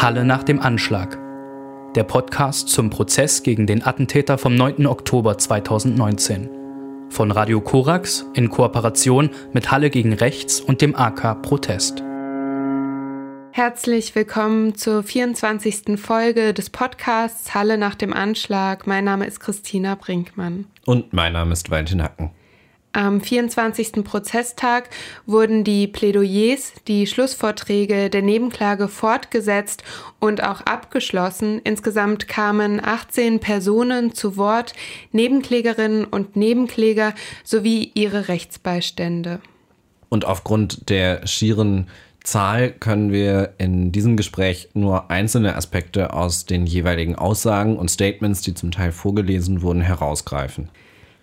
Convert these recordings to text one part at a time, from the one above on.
Halle nach dem Anschlag. Der Podcast zum Prozess gegen den Attentäter vom 9. Oktober 2019. Von Radio Korax in Kooperation mit Halle gegen Rechts und dem AK Protest. Herzlich willkommen zur 24. Folge des Podcasts Halle nach dem Anschlag. Mein Name ist Christina Brinkmann. Und mein Name ist Valentin Hacken. Am 24. Prozesstag wurden die Plädoyers, die Schlussvorträge der Nebenklage fortgesetzt und auch abgeschlossen. Insgesamt kamen 18 Personen zu Wort, Nebenklägerinnen und Nebenkläger sowie ihre Rechtsbeistände. Und aufgrund der schieren Zahl können wir in diesem Gespräch nur einzelne Aspekte aus den jeweiligen Aussagen und Statements, die zum Teil vorgelesen wurden, herausgreifen.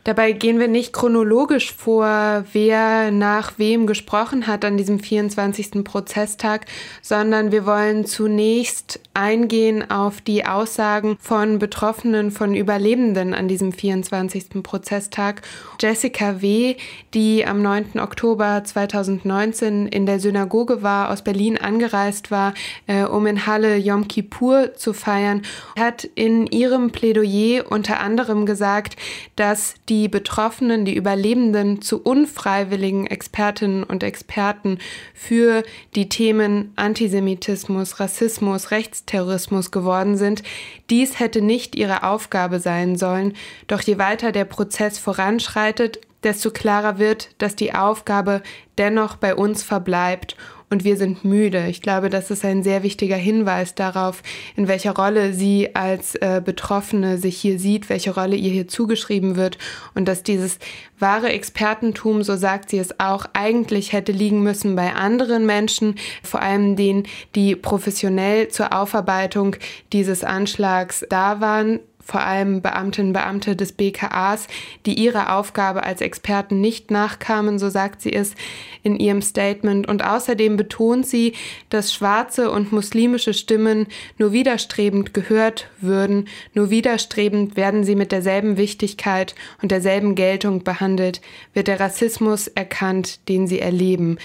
Dabei gehen wir nicht chronologisch vor, wer nach wem gesprochen hat an diesem 24. Prozesstag, sondern wir wollen zunächst eingehen auf die Aussagen von Betroffenen, von Überlebenden an diesem 24. Prozesstag. Jessica W., die am 9. Oktober 2019 in der Synagoge war, aus Berlin angereist war, äh, um in Halle Yom Kippur zu feiern, hat in ihrem Plädoyer unter anderem gesagt, dass die die Betroffenen, die Überlebenden zu unfreiwilligen Expertinnen und Experten für die Themen Antisemitismus, Rassismus, Rechtsterrorismus geworden sind. Dies hätte nicht ihre Aufgabe sein sollen, doch je weiter der Prozess voranschreitet, desto klarer wird, dass die Aufgabe dennoch bei uns verbleibt und wir sind müde. Ich glaube, das ist ein sehr wichtiger Hinweis darauf, in welcher Rolle sie als äh, Betroffene sich hier sieht, welche Rolle ihr hier zugeschrieben wird und dass dieses wahre Expertentum, so sagt sie es auch, eigentlich hätte liegen müssen bei anderen Menschen, vor allem denen, die professionell zur Aufarbeitung dieses Anschlags da waren vor allem Beamtinnen und Beamte des BKAs, die ihrer Aufgabe als Experten nicht nachkamen, so sagt sie es in ihrem Statement. Und außerdem betont sie, dass schwarze und muslimische Stimmen nur widerstrebend gehört würden, nur widerstrebend werden sie mit derselben Wichtigkeit und derselben Geltung behandelt, wird der Rassismus erkannt, den sie erleben.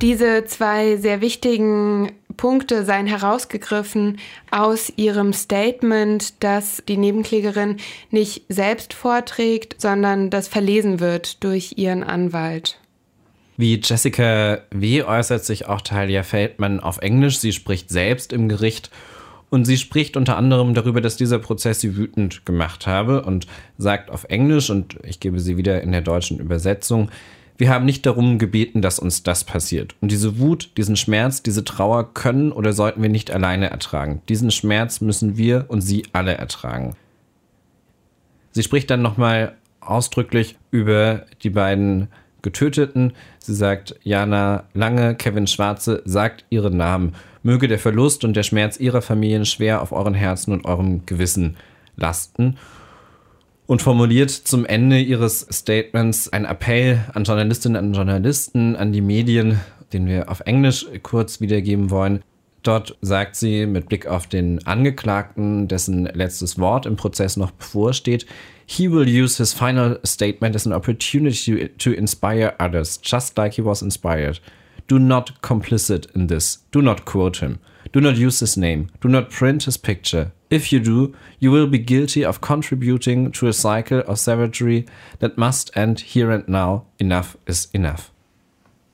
Diese zwei sehr wichtigen Punkte seien herausgegriffen aus ihrem Statement, dass die Nebenklägerin nicht selbst vorträgt, sondern das verlesen wird durch ihren Anwalt. Wie Jessica W. äußert sich auch Talia Feldman auf Englisch. Sie spricht selbst im Gericht und sie spricht unter anderem darüber, dass dieser Prozess sie wütend gemacht habe und sagt auf Englisch, und ich gebe sie wieder in der deutschen Übersetzung, wir haben nicht darum gebeten, dass uns das passiert. Und diese Wut, diesen Schmerz, diese Trauer können oder sollten wir nicht alleine ertragen. Diesen Schmerz müssen wir und sie alle ertragen. Sie spricht dann nochmal ausdrücklich über die beiden Getöteten. Sie sagt, Jana Lange, Kevin Schwarze, sagt ihren Namen. Möge der Verlust und der Schmerz ihrer Familien schwer auf euren Herzen und eurem Gewissen lasten und formuliert zum Ende ihres Statements einen Appell an Journalistinnen und Journalisten, an die Medien, den wir auf Englisch kurz wiedergeben wollen. Dort sagt sie mit Blick auf den Angeklagten, dessen letztes Wort im Prozess noch bevorsteht, He will use his final statement as an opportunity to inspire others, just like he was inspired. Do not complicit in this. Do not quote him. Do not use his name. Do not print his picture. If you do, you will be guilty of contributing to a cycle of savagery that must end here and now. Enough is enough.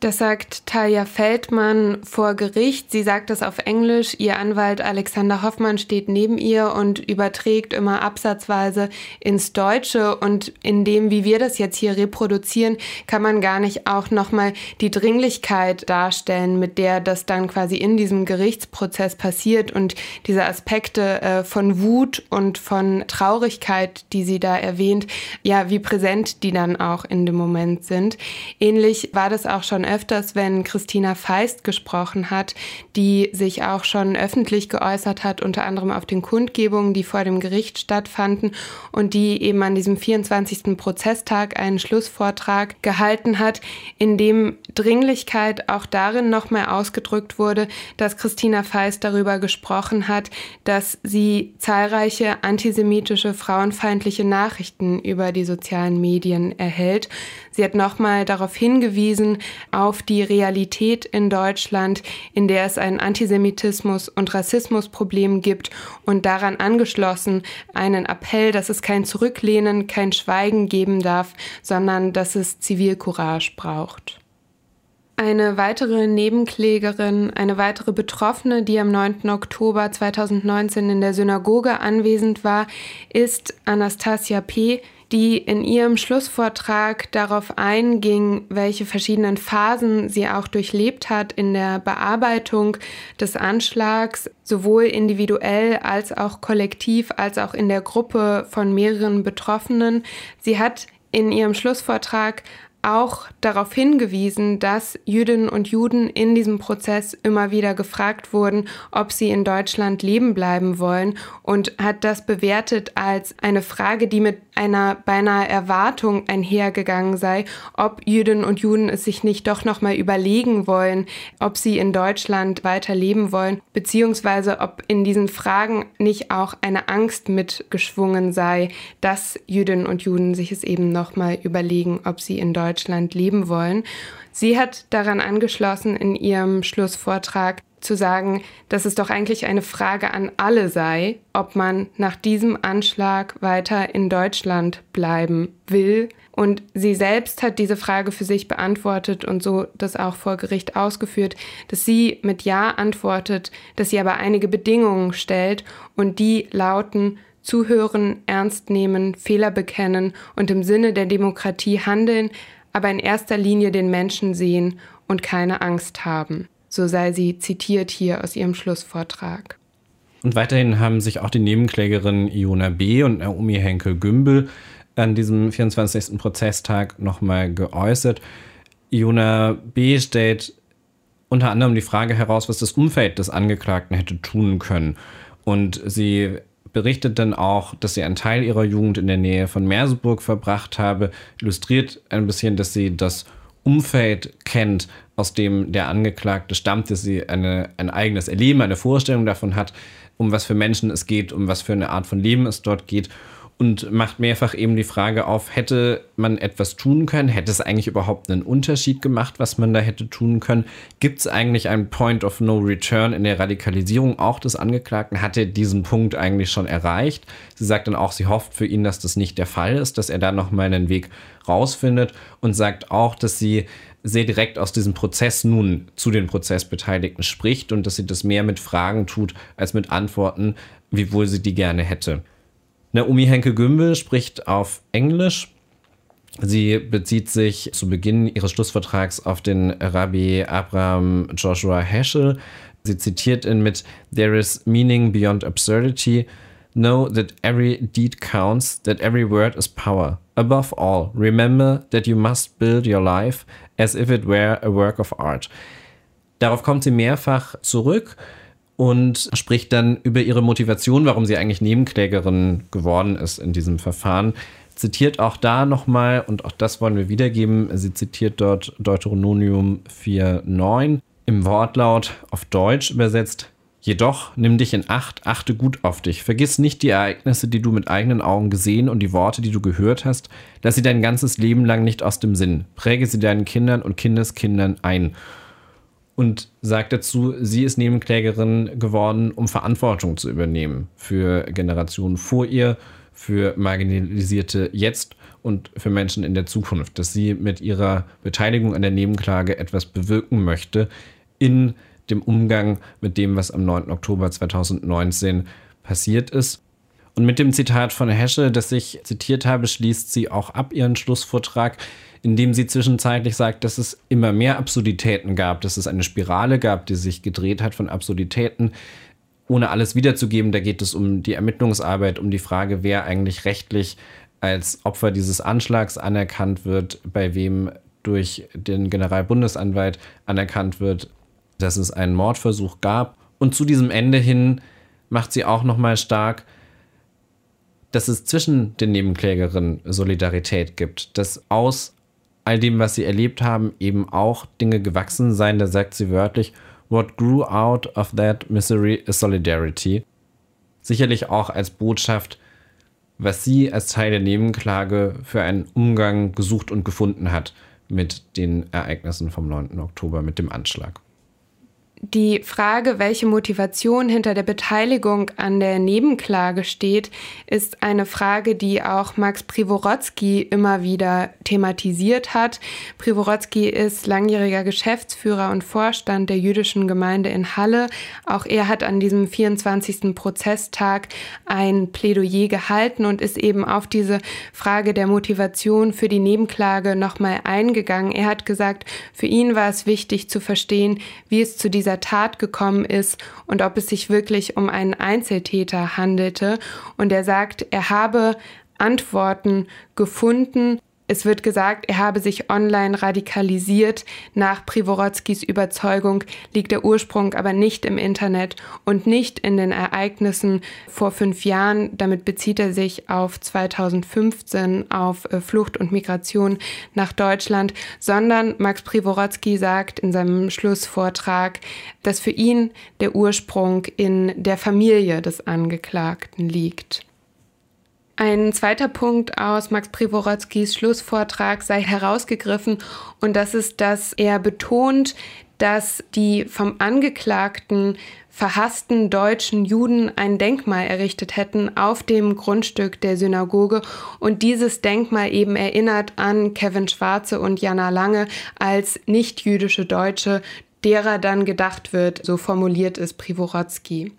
Das sagt Talia Feldmann vor Gericht. Sie sagt das auf Englisch. Ihr Anwalt Alexander Hoffmann steht neben ihr und überträgt immer absatzweise ins Deutsche. Und in dem, wie wir das jetzt hier reproduzieren, kann man gar nicht auch nochmal die Dringlichkeit darstellen, mit der das dann quasi in diesem Gerichtsprozess passiert und diese Aspekte äh, von Wut und von Traurigkeit, die sie da erwähnt, ja, wie präsent die dann auch in dem Moment sind. Ähnlich war das auch schon öfters, wenn Christina Feist gesprochen hat, die sich auch schon öffentlich geäußert hat, unter anderem auf den Kundgebungen, die vor dem Gericht stattfanden und die eben an diesem 24. Prozesstag einen Schlussvortrag gehalten hat, in dem Dringlichkeit auch darin nochmal ausgedrückt wurde, dass Christina Feist darüber gesprochen hat, dass sie zahlreiche antisemitische, frauenfeindliche Nachrichten über die sozialen Medien erhält. Sie hat nochmal darauf hingewiesen, auf die Realität in Deutschland, in der es ein Antisemitismus- und Rassismusproblem gibt und daran angeschlossen einen Appell, dass es kein Zurücklehnen, kein Schweigen geben darf, sondern dass es Zivilcourage braucht. Eine weitere Nebenklägerin, eine weitere Betroffene, die am 9. Oktober 2019 in der Synagoge anwesend war, ist Anastasia P., die in ihrem Schlussvortrag darauf einging, welche verschiedenen Phasen sie auch durchlebt hat in der Bearbeitung des Anschlags, sowohl individuell als auch kollektiv, als auch in der Gruppe von mehreren Betroffenen. Sie hat in ihrem Schlussvortrag auch darauf hingewiesen, dass Jüdinnen und Juden in diesem Prozess immer wieder gefragt wurden, ob sie in Deutschland leben bleiben wollen und hat das bewertet als eine Frage, die mit einer beinahe Erwartung einhergegangen sei, ob Jüdinnen und Juden es sich nicht doch noch mal überlegen wollen, ob sie in Deutschland weiter leben wollen, beziehungsweise ob in diesen Fragen nicht auch eine Angst mitgeschwungen sei, dass Jüdinnen und Juden sich es eben noch mal überlegen, ob sie in Deutschland Deutschland leben wollen. Sie hat daran angeschlossen, in ihrem Schlussvortrag zu sagen, dass es doch eigentlich eine Frage an alle sei, ob man nach diesem Anschlag weiter in Deutschland bleiben will. Und sie selbst hat diese Frage für sich beantwortet und so das auch vor Gericht ausgeführt, dass sie mit Ja antwortet, dass sie aber einige Bedingungen stellt und die lauten Zuhören, ernst nehmen, Fehler bekennen und im Sinne der Demokratie handeln, aber in erster Linie den Menschen sehen und keine Angst haben. So sei sie zitiert hier aus ihrem Schlussvortrag. Und weiterhin haben sich auch die Nebenklägerinnen Iona B. und Naomi Henkel-Gümbel an diesem 24. Prozesstag nochmal geäußert. Iona B. stellt unter anderem die Frage heraus, was das Umfeld des Angeklagten hätte tun können. Und sie berichtet dann auch, dass sie einen Teil ihrer Jugend in der Nähe von Merseburg verbracht habe, illustriert ein bisschen, dass sie das Umfeld kennt, aus dem der Angeklagte stammt, dass sie eine, ein eigenes Erleben, eine Vorstellung davon hat, um was für Menschen es geht, um was für eine Art von Leben es dort geht und macht mehrfach eben die Frage auf, hätte man etwas tun können? Hätte es eigentlich überhaupt einen Unterschied gemacht, was man da hätte tun können? Gibt es eigentlich einen Point of No Return in der Radikalisierung auch des Angeklagten? Hat er diesen Punkt eigentlich schon erreicht? Sie sagt dann auch, sie hofft für ihn, dass das nicht der Fall ist, dass er da nochmal einen Weg rausfindet und sagt auch, dass sie sehr direkt aus diesem Prozess nun zu den Prozessbeteiligten spricht und dass sie das mehr mit Fragen tut als mit Antworten, wiewohl sie die gerne hätte. Naomi Henke-Gümbel spricht auf Englisch. Sie bezieht sich zu Beginn ihres Schlussvertrags auf den Rabbi Abraham Joshua Heschel. Sie zitiert ihn mit There is meaning beyond absurdity. Know that every deed counts, that every word is power. Above all, remember that you must build your life as if it were a work of art. Darauf kommt sie mehrfach zurück und spricht dann über ihre Motivation, warum sie eigentlich Nebenklägerin geworden ist in diesem Verfahren. Zitiert auch da nochmal, und auch das wollen wir wiedergeben, sie zitiert dort Deuteronomium 4.9 im Wortlaut auf Deutsch übersetzt. Jedoch nimm dich in Acht, achte gut auf dich. Vergiss nicht die Ereignisse, die du mit eigenen Augen gesehen und die Worte, die du gehört hast. Lass sie dein ganzes Leben lang nicht aus dem Sinn. Präge sie deinen Kindern und Kindeskindern ein und sagt dazu, sie ist Nebenklägerin geworden, um Verantwortung zu übernehmen für Generationen vor ihr, für Marginalisierte jetzt und für Menschen in der Zukunft, dass sie mit ihrer Beteiligung an der Nebenklage etwas bewirken möchte in dem Umgang mit dem, was am 9. Oktober 2019 passiert ist. Und mit dem Zitat von Hesche, das ich zitiert habe, schließt sie auch ab ihren Schlussvortrag indem sie zwischenzeitlich sagt, dass es immer mehr Absurditäten gab, dass es eine Spirale gab, die sich gedreht hat von Absurditäten. Ohne alles wiederzugeben, da geht es um die Ermittlungsarbeit, um die Frage, wer eigentlich rechtlich als Opfer dieses Anschlags anerkannt wird, bei wem durch den Generalbundesanwalt anerkannt wird, dass es einen Mordversuch gab. Und zu diesem Ende hin macht sie auch nochmal stark, dass es zwischen den Nebenklägerinnen Solidarität gibt, dass aus all dem, was sie erlebt haben, eben auch Dinge gewachsen sein. Da sagt sie wörtlich, What grew out of that misery is solidarity. Sicherlich auch als Botschaft, was sie als Teil der Nebenklage für einen Umgang gesucht und gefunden hat mit den Ereignissen vom 9. Oktober, mit dem Anschlag. Die Frage, welche Motivation hinter der Beteiligung an der Nebenklage steht, ist eine Frage, die auch Max Privorotsky immer wieder thematisiert hat. Privorotsky ist langjähriger Geschäftsführer und Vorstand der jüdischen Gemeinde in Halle. Auch er hat an diesem 24. Prozesstag ein Plädoyer gehalten und ist eben auf diese Frage der Motivation für die Nebenklage nochmal eingegangen. Er hat gesagt, für ihn war es wichtig zu verstehen, wie es zu dieser dieser Tat gekommen ist und ob es sich wirklich um einen Einzeltäter handelte. Und er sagt, er habe Antworten gefunden, es wird gesagt, er habe sich online radikalisiert. Nach Privorodskis Überzeugung liegt der Ursprung aber nicht im Internet und nicht in den Ereignissen vor fünf Jahren. Damit bezieht er sich auf 2015, auf äh, Flucht und Migration nach Deutschland, sondern Max Privorotsky sagt in seinem Schlussvortrag, dass für ihn der Ursprung in der Familie des Angeklagten liegt. Ein zweiter Punkt aus Max Privorodskis Schlussvortrag sei herausgegriffen und das ist, dass er betont, dass die vom Angeklagten verhassten deutschen Juden ein Denkmal errichtet hätten auf dem Grundstück der Synagoge und dieses Denkmal eben erinnert an Kevin Schwarze und Jana Lange als nicht-jüdische Deutsche, derer dann gedacht wird, so formuliert es Privorotsky.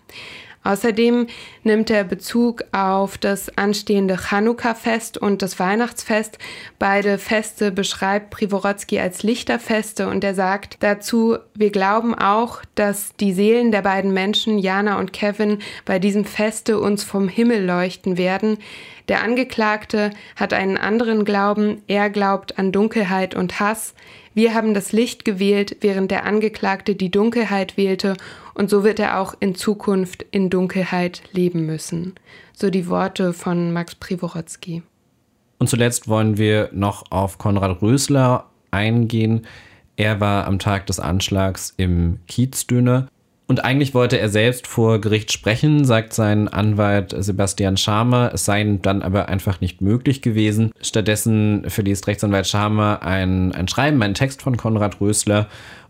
Außerdem nimmt er Bezug auf das anstehende Chanukka-Fest und das Weihnachtsfest. Beide Feste beschreibt Privorotsky als Lichterfeste und er sagt dazu, wir glauben auch, dass die Seelen der beiden Menschen, Jana und Kevin, bei diesem Feste uns vom Himmel leuchten werden. Der Angeklagte hat einen anderen Glauben, er glaubt an Dunkelheit und Hass. Wir haben das Licht gewählt, während der Angeklagte die Dunkelheit wählte und so wird er auch in Zukunft in Dunkelheit leben müssen. So die Worte von Max Privorotsky. Und zuletzt wollen wir noch auf Konrad Rösler eingehen. Er war am Tag des Anschlags im Kiezdöner. Und eigentlich wollte er selbst vor Gericht sprechen, sagt sein Anwalt Sebastian Schamer. Es sei ihm dann aber einfach nicht möglich gewesen. Stattdessen verliest Rechtsanwalt Schamer ein, ein Schreiben, einen Text von Konrad Rösler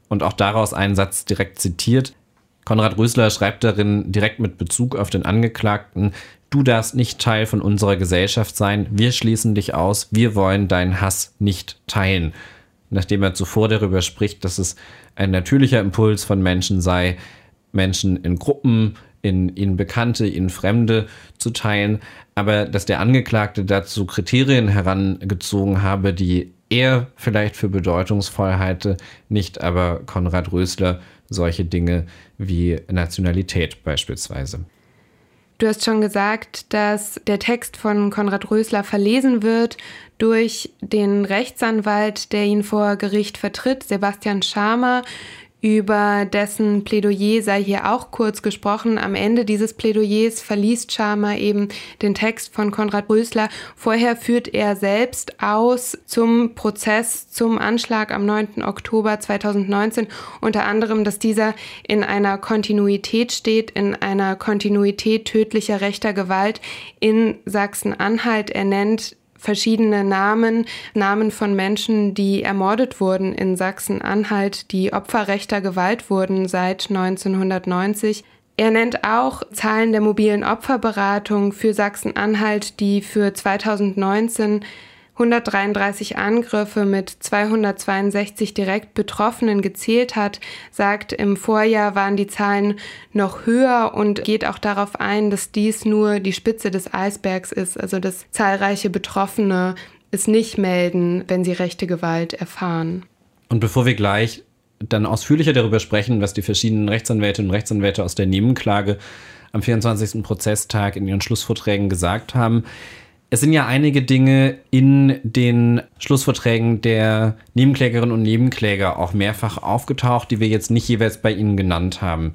und auch daraus einen Satz direkt zitiert. Konrad Rösler schreibt darin direkt mit Bezug auf den Angeklagten, du darfst nicht Teil von unserer Gesellschaft sein, wir schließen dich aus, wir wollen deinen Hass nicht teilen. Nachdem er zuvor darüber spricht, dass es ein natürlicher Impuls von Menschen sei, Menschen in Gruppen, in ihnen Bekannte, ihnen Fremde zu teilen, aber dass der Angeklagte dazu Kriterien herangezogen habe, die er vielleicht für bedeutungsvoll halte, nicht aber Konrad Rösler solche Dinge wie Nationalität beispielsweise. Du hast schon gesagt, dass der Text von Konrad Rösler verlesen wird durch den Rechtsanwalt, der ihn vor Gericht vertritt, Sebastian Schamer. Über dessen Plädoyer sei hier auch kurz gesprochen. Am Ende dieses Plädoyers verliest Schamer eben den Text von Konrad Rösler. Vorher führt er selbst aus zum Prozess zum Anschlag am 9. Oktober 2019, unter anderem, dass dieser in einer Kontinuität steht, in einer Kontinuität tödlicher rechter Gewalt in Sachsen-Anhalt. Er nennt verschiedene Namen, Namen von Menschen, die ermordet wurden in Sachsen-Anhalt, die Opfer rechter Gewalt wurden seit 1990. Er nennt auch Zahlen der mobilen Opferberatung für Sachsen-Anhalt, die für 2019 133 Angriffe mit 262 direkt Betroffenen gezählt hat, sagt, im Vorjahr waren die Zahlen noch höher und geht auch darauf ein, dass dies nur die Spitze des Eisbergs ist, also dass zahlreiche Betroffene es nicht melden, wenn sie rechte Gewalt erfahren. Und bevor wir gleich dann ausführlicher darüber sprechen, was die verschiedenen Rechtsanwältinnen und Rechtsanwälte aus der Nebenklage am 24. Prozesstag in ihren Schlussvorträgen gesagt haben, es sind ja einige Dinge in den Schlussverträgen der Nebenklägerinnen und Nebenkläger auch mehrfach aufgetaucht, die wir jetzt nicht jeweils bei Ihnen genannt haben.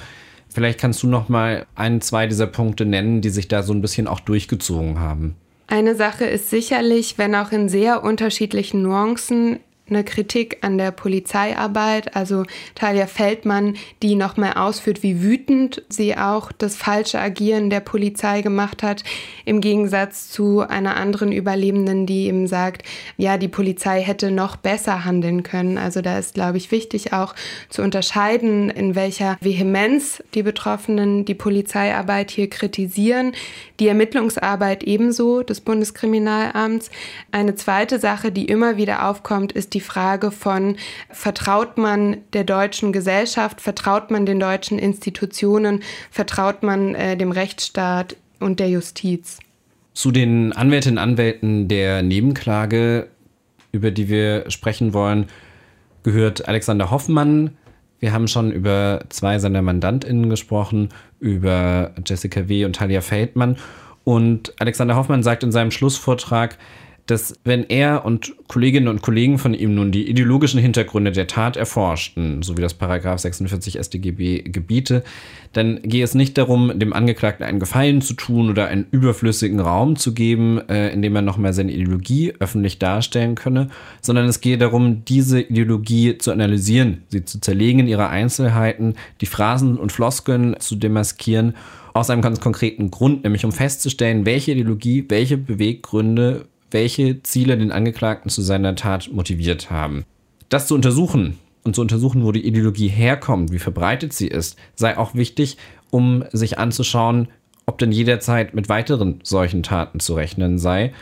Vielleicht kannst du noch mal ein, zwei dieser Punkte nennen, die sich da so ein bisschen auch durchgezogen haben. Eine Sache ist sicherlich, wenn auch in sehr unterschiedlichen Nuancen, eine Kritik an der Polizeiarbeit, also Talia Feldmann, die nochmal ausführt, wie wütend sie auch das falsche Agieren der Polizei gemacht hat, im Gegensatz zu einer anderen Überlebenden, die eben sagt, ja, die Polizei hätte noch besser handeln können. Also da ist, glaube ich, wichtig auch zu unterscheiden, in welcher Vehemenz die Betroffenen die Polizeiarbeit hier kritisieren, die Ermittlungsarbeit ebenso des Bundeskriminalamts. Eine zweite Sache, die immer wieder aufkommt, ist die Frage von, vertraut man der deutschen Gesellschaft, vertraut man den deutschen Institutionen, vertraut man äh, dem Rechtsstaat und der Justiz. Zu den Anwältinnen und Anwälten der Nebenklage, über die wir sprechen wollen, gehört Alexander Hoffmann. Wir haben schon über zwei seiner MandantInnen gesprochen, über Jessica W. und Talia Feldmann. Und Alexander Hoffmann sagt in seinem Schlussvortrag, dass wenn er und Kolleginnen und Kollegen von ihm nun die ideologischen Hintergründe der Tat erforschten, so wie das Paragraph 46 StGB gebiete, dann gehe es nicht darum, dem Angeklagten einen Gefallen zu tun oder einen überflüssigen Raum zu geben, äh, in dem er nochmal seine Ideologie öffentlich darstellen könne, sondern es gehe darum, diese Ideologie zu analysieren, sie zu zerlegen in ihre Einzelheiten, die Phrasen und Floskeln zu demaskieren aus einem ganz konkreten Grund, nämlich um festzustellen, welche Ideologie, welche Beweggründe, welche Ziele den Angeklagten zu seiner Tat motiviert haben. Das zu untersuchen und zu untersuchen, wo die Ideologie herkommt, wie verbreitet sie ist, sei auch wichtig, um sich anzuschauen, ob denn jederzeit mit weiteren solchen Taten zu rechnen sei.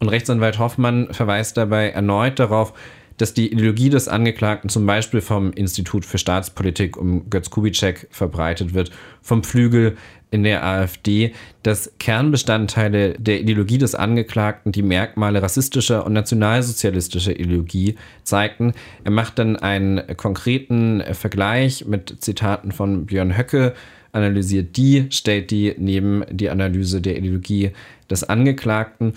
Und Rechtsanwalt Hoffmann verweist dabei erneut darauf, dass die Ideologie des Angeklagten zum Beispiel vom Institut für Staatspolitik um Götz Kubitschek verbreitet wird, vom Flügel in der AfD, dass Kernbestandteile der Ideologie des Angeklagten die Merkmale rassistischer und nationalsozialistischer Ideologie zeigten. Er macht dann einen konkreten Vergleich mit Zitaten von Björn Höcke, analysiert die, stellt die neben die Analyse der Ideologie des Angeklagten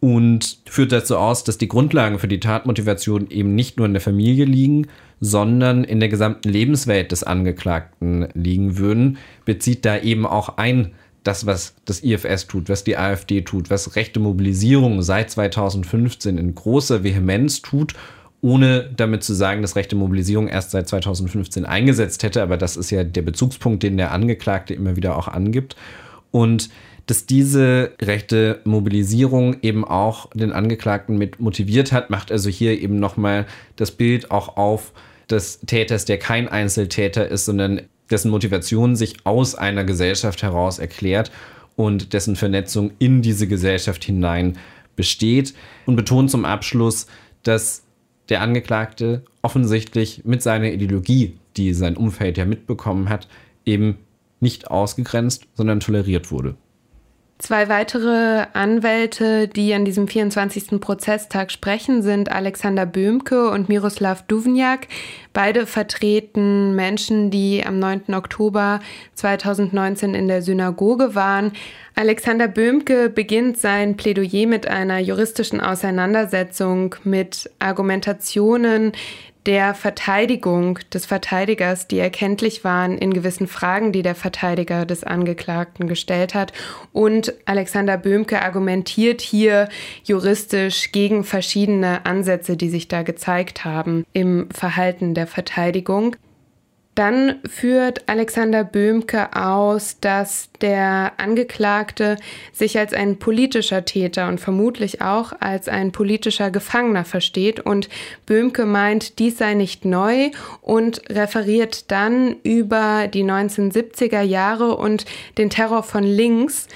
und führt dazu aus, dass die Grundlagen für die Tatmotivation eben nicht nur in der Familie liegen, sondern in der gesamten Lebenswelt des Angeklagten liegen würden, bezieht da eben auch ein, das, was das IFS tut, was die AfD tut, was rechte Mobilisierung seit 2015 in großer Vehemenz tut, ohne damit zu sagen, dass rechte Mobilisierung erst seit 2015 eingesetzt hätte, aber das ist ja der Bezugspunkt, den der Angeklagte immer wieder auch angibt. Und dass diese rechte Mobilisierung eben auch den Angeklagten mit motiviert hat, macht also hier eben nochmal das Bild auch auf des Täters, der kein Einzeltäter ist, sondern dessen Motivation sich aus einer Gesellschaft heraus erklärt und dessen Vernetzung in diese Gesellschaft hinein besteht und betont zum Abschluss, dass der Angeklagte offensichtlich mit seiner Ideologie, die sein Umfeld ja mitbekommen hat, eben nicht ausgegrenzt, sondern toleriert wurde. Zwei weitere Anwälte, die an diesem 24. Prozesstag sprechen, sind Alexander Böhmke und Miroslav Duvniak. Beide vertreten Menschen, die am 9. Oktober 2019 in der Synagoge waren. Alexander Böhmke beginnt sein Plädoyer mit einer juristischen Auseinandersetzung mit Argumentationen, der Verteidigung des Verteidigers, die erkenntlich waren in gewissen Fragen, die der Verteidiger des Angeklagten gestellt hat. Und Alexander Böhmke argumentiert hier juristisch gegen verschiedene Ansätze, die sich da gezeigt haben im Verhalten der Verteidigung. Dann führt Alexander Böhmke aus, dass der Angeklagte sich als ein politischer Täter und vermutlich auch als ein politischer Gefangener versteht. Und Böhmke meint, dies sei nicht neu und referiert dann über die 1970er Jahre und den Terror von links,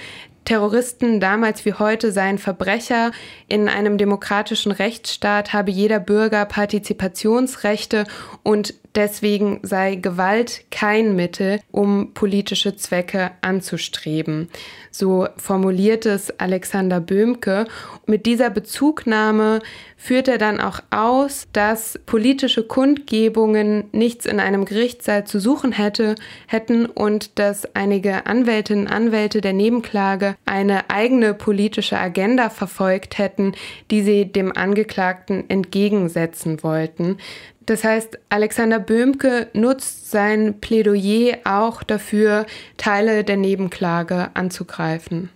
Terroristen damals wie heute seien Verbrecher. In einem demokratischen Rechtsstaat habe jeder Bürger Partizipationsrechte und deswegen sei Gewalt kein Mittel, um politische Zwecke anzustreben. So formuliert es Alexander Böhmke. Mit dieser Bezugnahme führt er dann auch aus, dass politische Kundgebungen nichts in einem Gerichtssaal zu suchen hätte, hätten und dass einige Anwältinnen und Anwälte der Nebenklage eine eigene politische Agenda verfolgt hätten, die sie dem Angeklagten entgegensetzen wollten. Das heißt, Alexander Böhmke nutzt sein Plädoyer auch dafür, Teile der Nebenklage anzugreifen.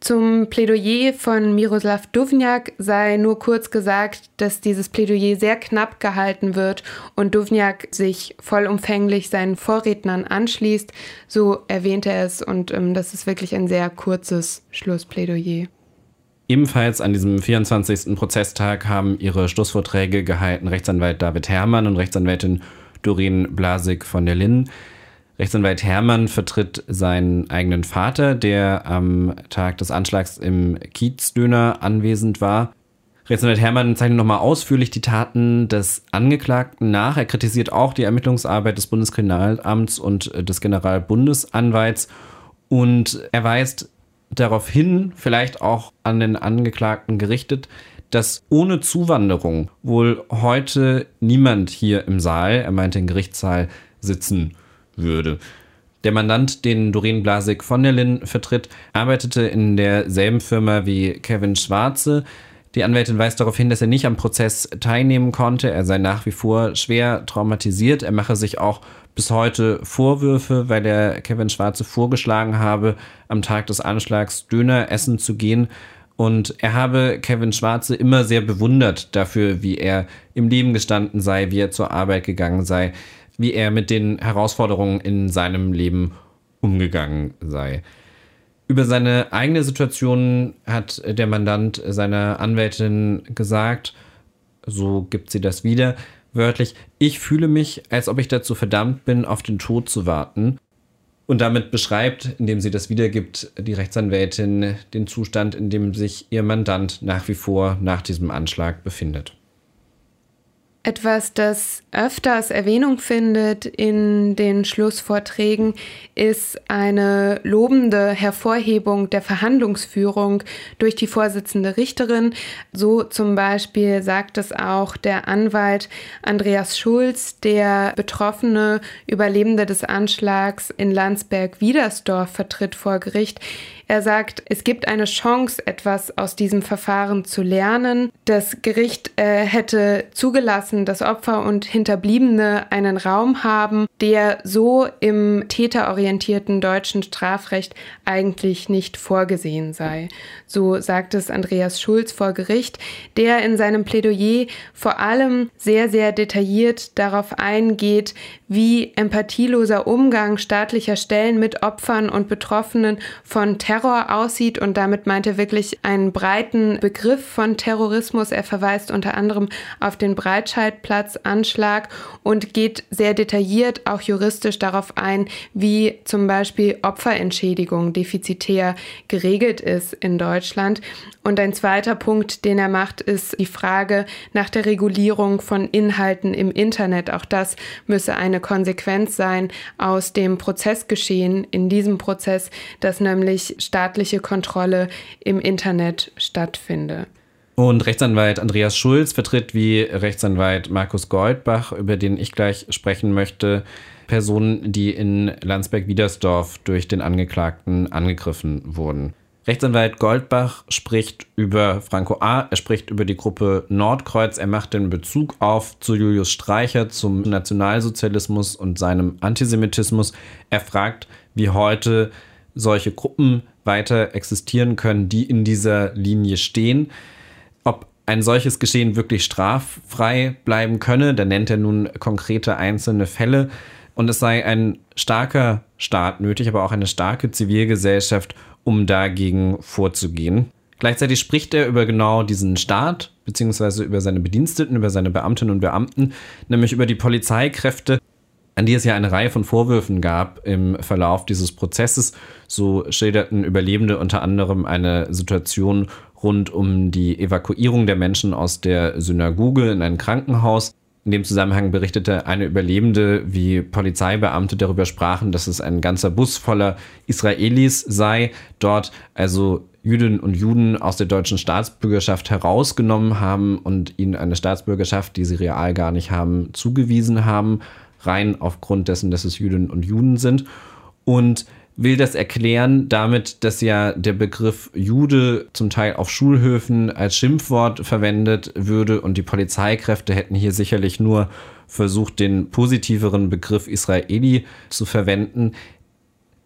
Zum Plädoyer von Miroslav Duvniak sei nur kurz gesagt, dass dieses Plädoyer sehr knapp gehalten wird und Duvniak sich vollumfänglich seinen Vorrednern anschließt. So erwähnte er es und ähm, das ist wirklich ein sehr kurzes Schlussplädoyer. Ebenfalls an diesem 24. Prozesstag haben ihre Schlussvorträge gehalten Rechtsanwalt David Herrmann und Rechtsanwältin Doreen Blasik von der Linn. Rechtsanwalt Herrmann vertritt seinen eigenen Vater, der am Tag des Anschlags im Kiezdöner anwesend war. Rechtsanwalt Herrmann zeichnet nochmal ausführlich die Taten des Angeklagten nach. Er kritisiert auch die Ermittlungsarbeit des Bundeskriminalamts und des Generalbundesanwalts und er weist darauf hin, vielleicht auch an den Angeklagten gerichtet, dass ohne Zuwanderung wohl heute niemand hier im Saal, er meint den Gerichtssaal, sitzen würde. Der Mandant, den Doreen Blasik von der Linn vertritt, arbeitete in derselben Firma wie Kevin Schwarze. Die Anwältin weist darauf hin, dass er nicht am Prozess teilnehmen konnte. Er sei nach wie vor schwer traumatisiert. Er mache sich auch bis heute Vorwürfe, weil er Kevin Schwarze vorgeschlagen habe, am Tag des Anschlags Döner essen zu gehen. Und er habe Kevin Schwarze immer sehr bewundert dafür, wie er im Leben gestanden sei, wie er zur Arbeit gegangen sei wie er mit den Herausforderungen in seinem Leben umgegangen sei. Über seine eigene Situation hat der Mandant seiner Anwältin gesagt, so gibt sie das wieder, wörtlich, ich fühle mich, als ob ich dazu verdammt bin, auf den Tod zu warten. Und damit beschreibt, indem sie das wiedergibt, die Rechtsanwältin den Zustand, in dem sich ihr Mandant nach wie vor nach diesem Anschlag befindet. Etwas, das öfters Erwähnung findet in den Schlussvorträgen, ist eine lobende Hervorhebung der Verhandlungsführung durch die Vorsitzende Richterin. So zum Beispiel sagt es auch der Anwalt Andreas Schulz, der Betroffene Überlebende des Anschlags in Landsberg-Wiedersdorf vertritt vor Gericht. Er sagt, es gibt eine Chance, etwas aus diesem Verfahren zu lernen. Das Gericht äh, hätte zugelassen, dass Opfer und Hinterbliebene einen Raum haben, der so im täterorientierten deutschen Strafrecht eigentlich nicht vorgesehen sei. So sagt es Andreas Schulz vor Gericht, der in seinem Plädoyer vor allem sehr, sehr detailliert darauf eingeht, wie empathieloser Umgang staatlicher Stellen mit Opfern und Betroffenen von Terror aussieht und damit meint er wirklich einen breiten Begriff von Terrorismus. Er verweist unter anderem auf den Breitscheidplatz-Anschlag und geht sehr detailliert auch juristisch darauf ein, wie zum Beispiel Opferentschädigung defizitär geregelt ist in Deutschland. Und ein zweiter Punkt, den er macht, ist die Frage nach der Regulierung von Inhalten im Internet. Auch das müsse eine Konsequenz sein aus dem Prozessgeschehen in diesem Prozess, dass nämlich staatliche Kontrolle im Internet stattfinde. Und Rechtsanwalt Andreas Schulz vertritt wie Rechtsanwalt Markus Goldbach, über den ich gleich sprechen möchte, Personen, die in Landsberg-Wiedersdorf durch den Angeklagten angegriffen wurden. Rechtsanwalt Goldbach spricht über Franco A., er spricht über die Gruppe Nordkreuz, er macht den Bezug auf zu Julius Streicher, zum Nationalsozialismus und seinem Antisemitismus. Er fragt, wie heute solche Gruppen weiter existieren können, die in dieser Linie stehen. Ob ein solches Geschehen wirklich straffrei bleiben könne, da nennt er nun konkrete einzelne Fälle. Und es sei ein starker Staat nötig, aber auch eine starke Zivilgesellschaft, um dagegen vorzugehen. Gleichzeitig spricht er über genau diesen Staat, beziehungsweise über seine Bediensteten, über seine Beamtinnen und Beamten, nämlich über die Polizeikräfte, an die es ja eine Reihe von Vorwürfen gab im Verlauf dieses Prozesses. So schilderten Überlebende unter anderem eine Situation rund um die Evakuierung der Menschen aus der Synagoge in ein Krankenhaus. In dem Zusammenhang berichtete eine Überlebende, wie Polizeibeamte darüber sprachen, dass es ein ganzer Bus voller Israelis sei, dort also Jüdinnen und Juden aus der deutschen Staatsbürgerschaft herausgenommen haben und ihnen eine Staatsbürgerschaft, die sie real gar nicht haben, zugewiesen haben, rein aufgrund dessen, dass es Jüdinnen und Juden sind. Und will das erklären damit, dass ja der Begriff Jude zum Teil auf Schulhöfen als Schimpfwort verwendet würde und die Polizeikräfte hätten hier sicherlich nur versucht, den positiveren Begriff Israeli zu verwenden.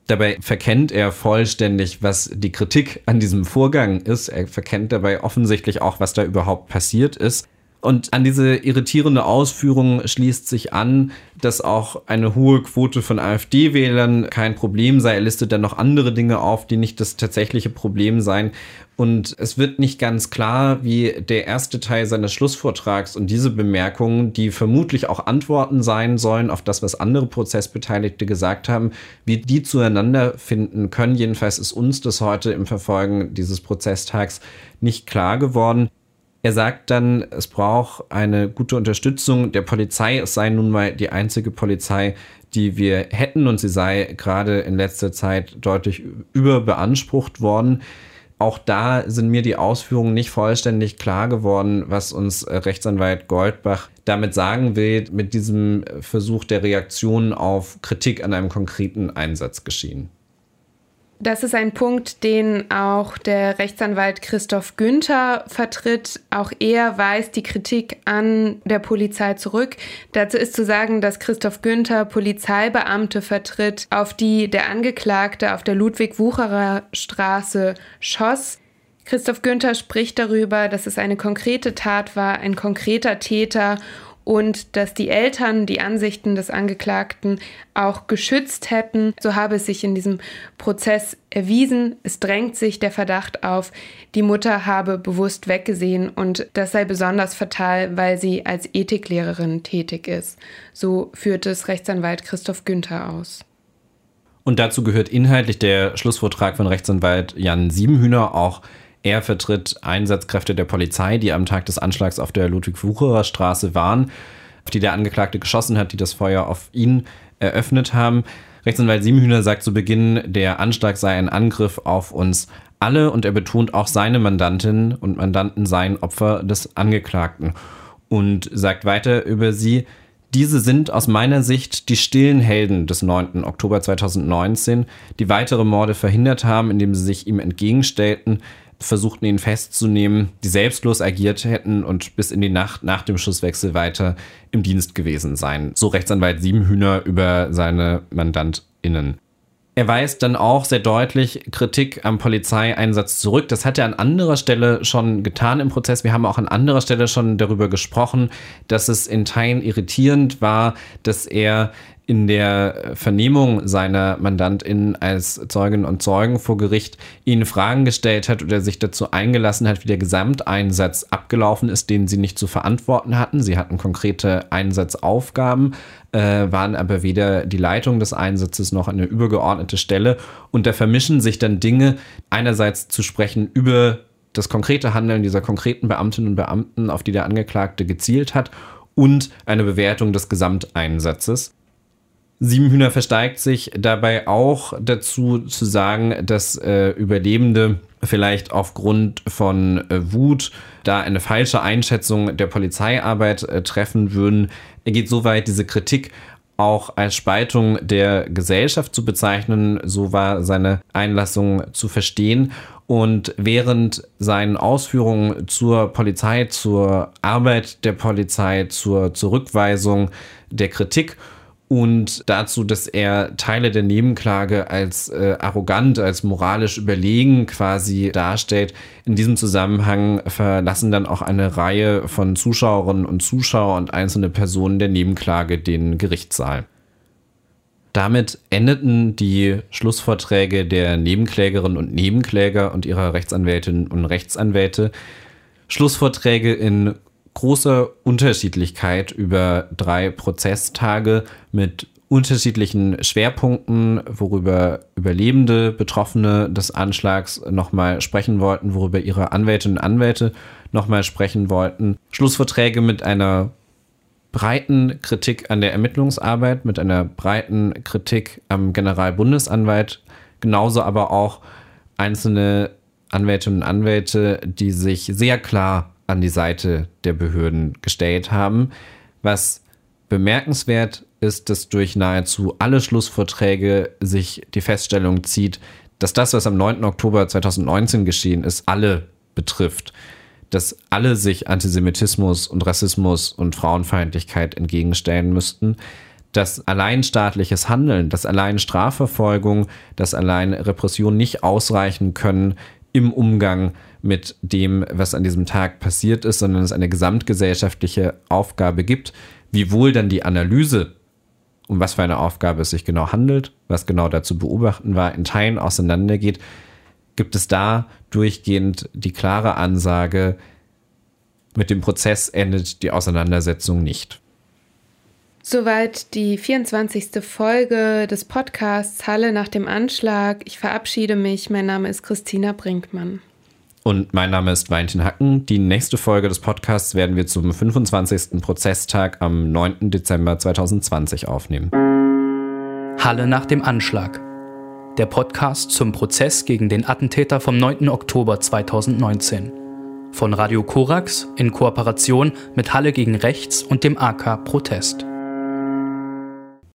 Dabei verkennt er vollständig, was die Kritik an diesem Vorgang ist. Er verkennt dabei offensichtlich auch, was da überhaupt passiert ist. Und an diese irritierende Ausführung schließt sich an, dass auch eine hohe Quote von AfD-Wählern kein Problem sei. Er listet dann noch andere Dinge auf, die nicht das tatsächliche Problem seien. Und es wird nicht ganz klar, wie der erste Teil seines Schlussvortrags und diese Bemerkungen, die vermutlich auch Antworten sein sollen auf das, was andere Prozessbeteiligte gesagt haben, wie die zueinander finden können. Jedenfalls ist uns das heute im Verfolgen dieses Prozesstags nicht klar geworden. Er sagt dann, es braucht eine gute Unterstützung der Polizei. Es sei nun mal die einzige Polizei, die wir hätten und sie sei gerade in letzter Zeit deutlich überbeansprucht worden. Auch da sind mir die Ausführungen nicht vollständig klar geworden, was uns Rechtsanwalt Goldbach damit sagen will, mit diesem Versuch der Reaktion auf Kritik an einem konkreten Einsatz geschehen. Das ist ein Punkt, den auch der Rechtsanwalt Christoph Günther vertritt. Auch er weist die Kritik an der Polizei zurück. Dazu ist zu sagen, dass Christoph Günther Polizeibeamte vertritt, auf die der Angeklagte auf der Ludwig-Wucherer Straße schoss. Christoph Günther spricht darüber, dass es eine konkrete Tat war, ein konkreter Täter und dass die Eltern die Ansichten des Angeklagten auch geschützt hätten. So habe es sich in diesem Prozess erwiesen. Es drängt sich der Verdacht auf, die Mutter habe bewusst weggesehen und das sei besonders fatal, weil sie als Ethiklehrerin tätig ist. So führt es Rechtsanwalt Christoph Günther aus. Und dazu gehört inhaltlich der Schlussvortrag von Rechtsanwalt Jan Siebenhühner auch er vertritt Einsatzkräfte der Polizei, die am Tag des Anschlags auf der Ludwig-Wucherer Straße waren, auf die der Angeklagte geschossen hat, die das Feuer auf ihn eröffnet haben. Rechtsanwalt Siebenhühner sagt zu Beginn, der Anschlag sei ein Angriff auf uns alle und er betont auch seine Mandantinnen und Mandanten seien Opfer des Angeklagten und sagt weiter über sie, diese sind aus meiner Sicht die stillen Helden des 9. Oktober 2019, die weitere Morde verhindert haben, indem sie sich ihm entgegenstellten, versuchten ihn festzunehmen, die selbstlos agiert hätten und bis in die Nacht nach dem Schusswechsel weiter im Dienst gewesen seien. So Rechtsanwalt Siebenhühner über seine MandantInnen. Er weist dann auch sehr deutlich Kritik am Polizeieinsatz zurück. Das hat er an anderer Stelle schon getan im Prozess. Wir haben auch an anderer Stelle schon darüber gesprochen, dass es in Teilen irritierend war, dass er in der Vernehmung seiner MandantInnen als Zeuginnen und Zeugen vor Gericht ihnen Fragen gestellt hat oder sich dazu eingelassen hat, wie der Gesamteinsatz abgelaufen ist, den sie nicht zu verantworten hatten. Sie hatten konkrete Einsatzaufgaben, äh, waren aber weder die Leitung des Einsatzes noch eine übergeordnete Stelle. Und da vermischen sich dann Dinge, einerseits zu sprechen über das konkrete Handeln dieser konkreten Beamtinnen und Beamten, auf die der Angeklagte gezielt hat, und eine Bewertung des Gesamteinsatzes. Siebenhühner versteigt sich dabei auch dazu zu sagen, dass äh, Überlebende vielleicht aufgrund von äh, Wut da eine falsche Einschätzung der Polizeiarbeit äh, treffen würden. Er geht so weit, diese Kritik auch als Spaltung der Gesellschaft zu bezeichnen. So war seine Einlassung zu verstehen. Und während seinen Ausführungen zur Polizei, zur Arbeit der Polizei, zur Zurückweisung der Kritik und dazu, dass er Teile der Nebenklage als äh, arrogant, als moralisch überlegen quasi darstellt. In diesem Zusammenhang verlassen dann auch eine Reihe von Zuschauerinnen und Zuschauer und einzelne Personen der Nebenklage den Gerichtssaal. Damit endeten die Schlussvorträge der Nebenklägerinnen und Nebenkläger und ihrer Rechtsanwältinnen und Rechtsanwälte. Schlussvorträge in große Unterschiedlichkeit über drei Prozesstage mit unterschiedlichen Schwerpunkten, worüber Überlebende, Betroffene des Anschlags nochmal sprechen wollten, worüber ihre Anwältinnen und Anwälte nochmal sprechen wollten. Schlussverträge mit einer breiten Kritik an der Ermittlungsarbeit, mit einer breiten Kritik am Generalbundesanwalt, genauso aber auch einzelne Anwältinnen und Anwälte, die sich sehr klar an die Seite der Behörden gestellt haben. Was bemerkenswert ist, dass durch nahezu alle Schlussvorträge sich die Feststellung zieht, dass das, was am 9. Oktober 2019 geschehen ist, alle betrifft. Dass alle sich Antisemitismus und Rassismus und Frauenfeindlichkeit entgegenstellen müssten. dass allein staatliches Handeln, dass allein Strafverfolgung, dass allein Repression nicht ausreichen können im Umgang mit dem, was an diesem Tag passiert ist, sondern es eine gesamtgesellschaftliche Aufgabe gibt, wie wohl dann die Analyse, um was für eine Aufgabe es sich genau handelt, was genau dazu beobachten war, in Teilen auseinandergeht, gibt es da durchgehend die klare Ansage, mit dem Prozess endet die Auseinandersetzung nicht. Soweit die 24. Folge des Podcasts Halle nach dem Anschlag. Ich verabschiede mich. Mein Name ist Christina Brinkmann. Und mein Name ist Valentin Hacken. Die nächste Folge des Podcasts werden wir zum 25. Prozesstag am 9. Dezember 2020 aufnehmen. Halle nach dem Anschlag. Der Podcast zum Prozess gegen den Attentäter vom 9. Oktober 2019. Von Radio Korax in Kooperation mit Halle gegen Rechts und dem AK Protest.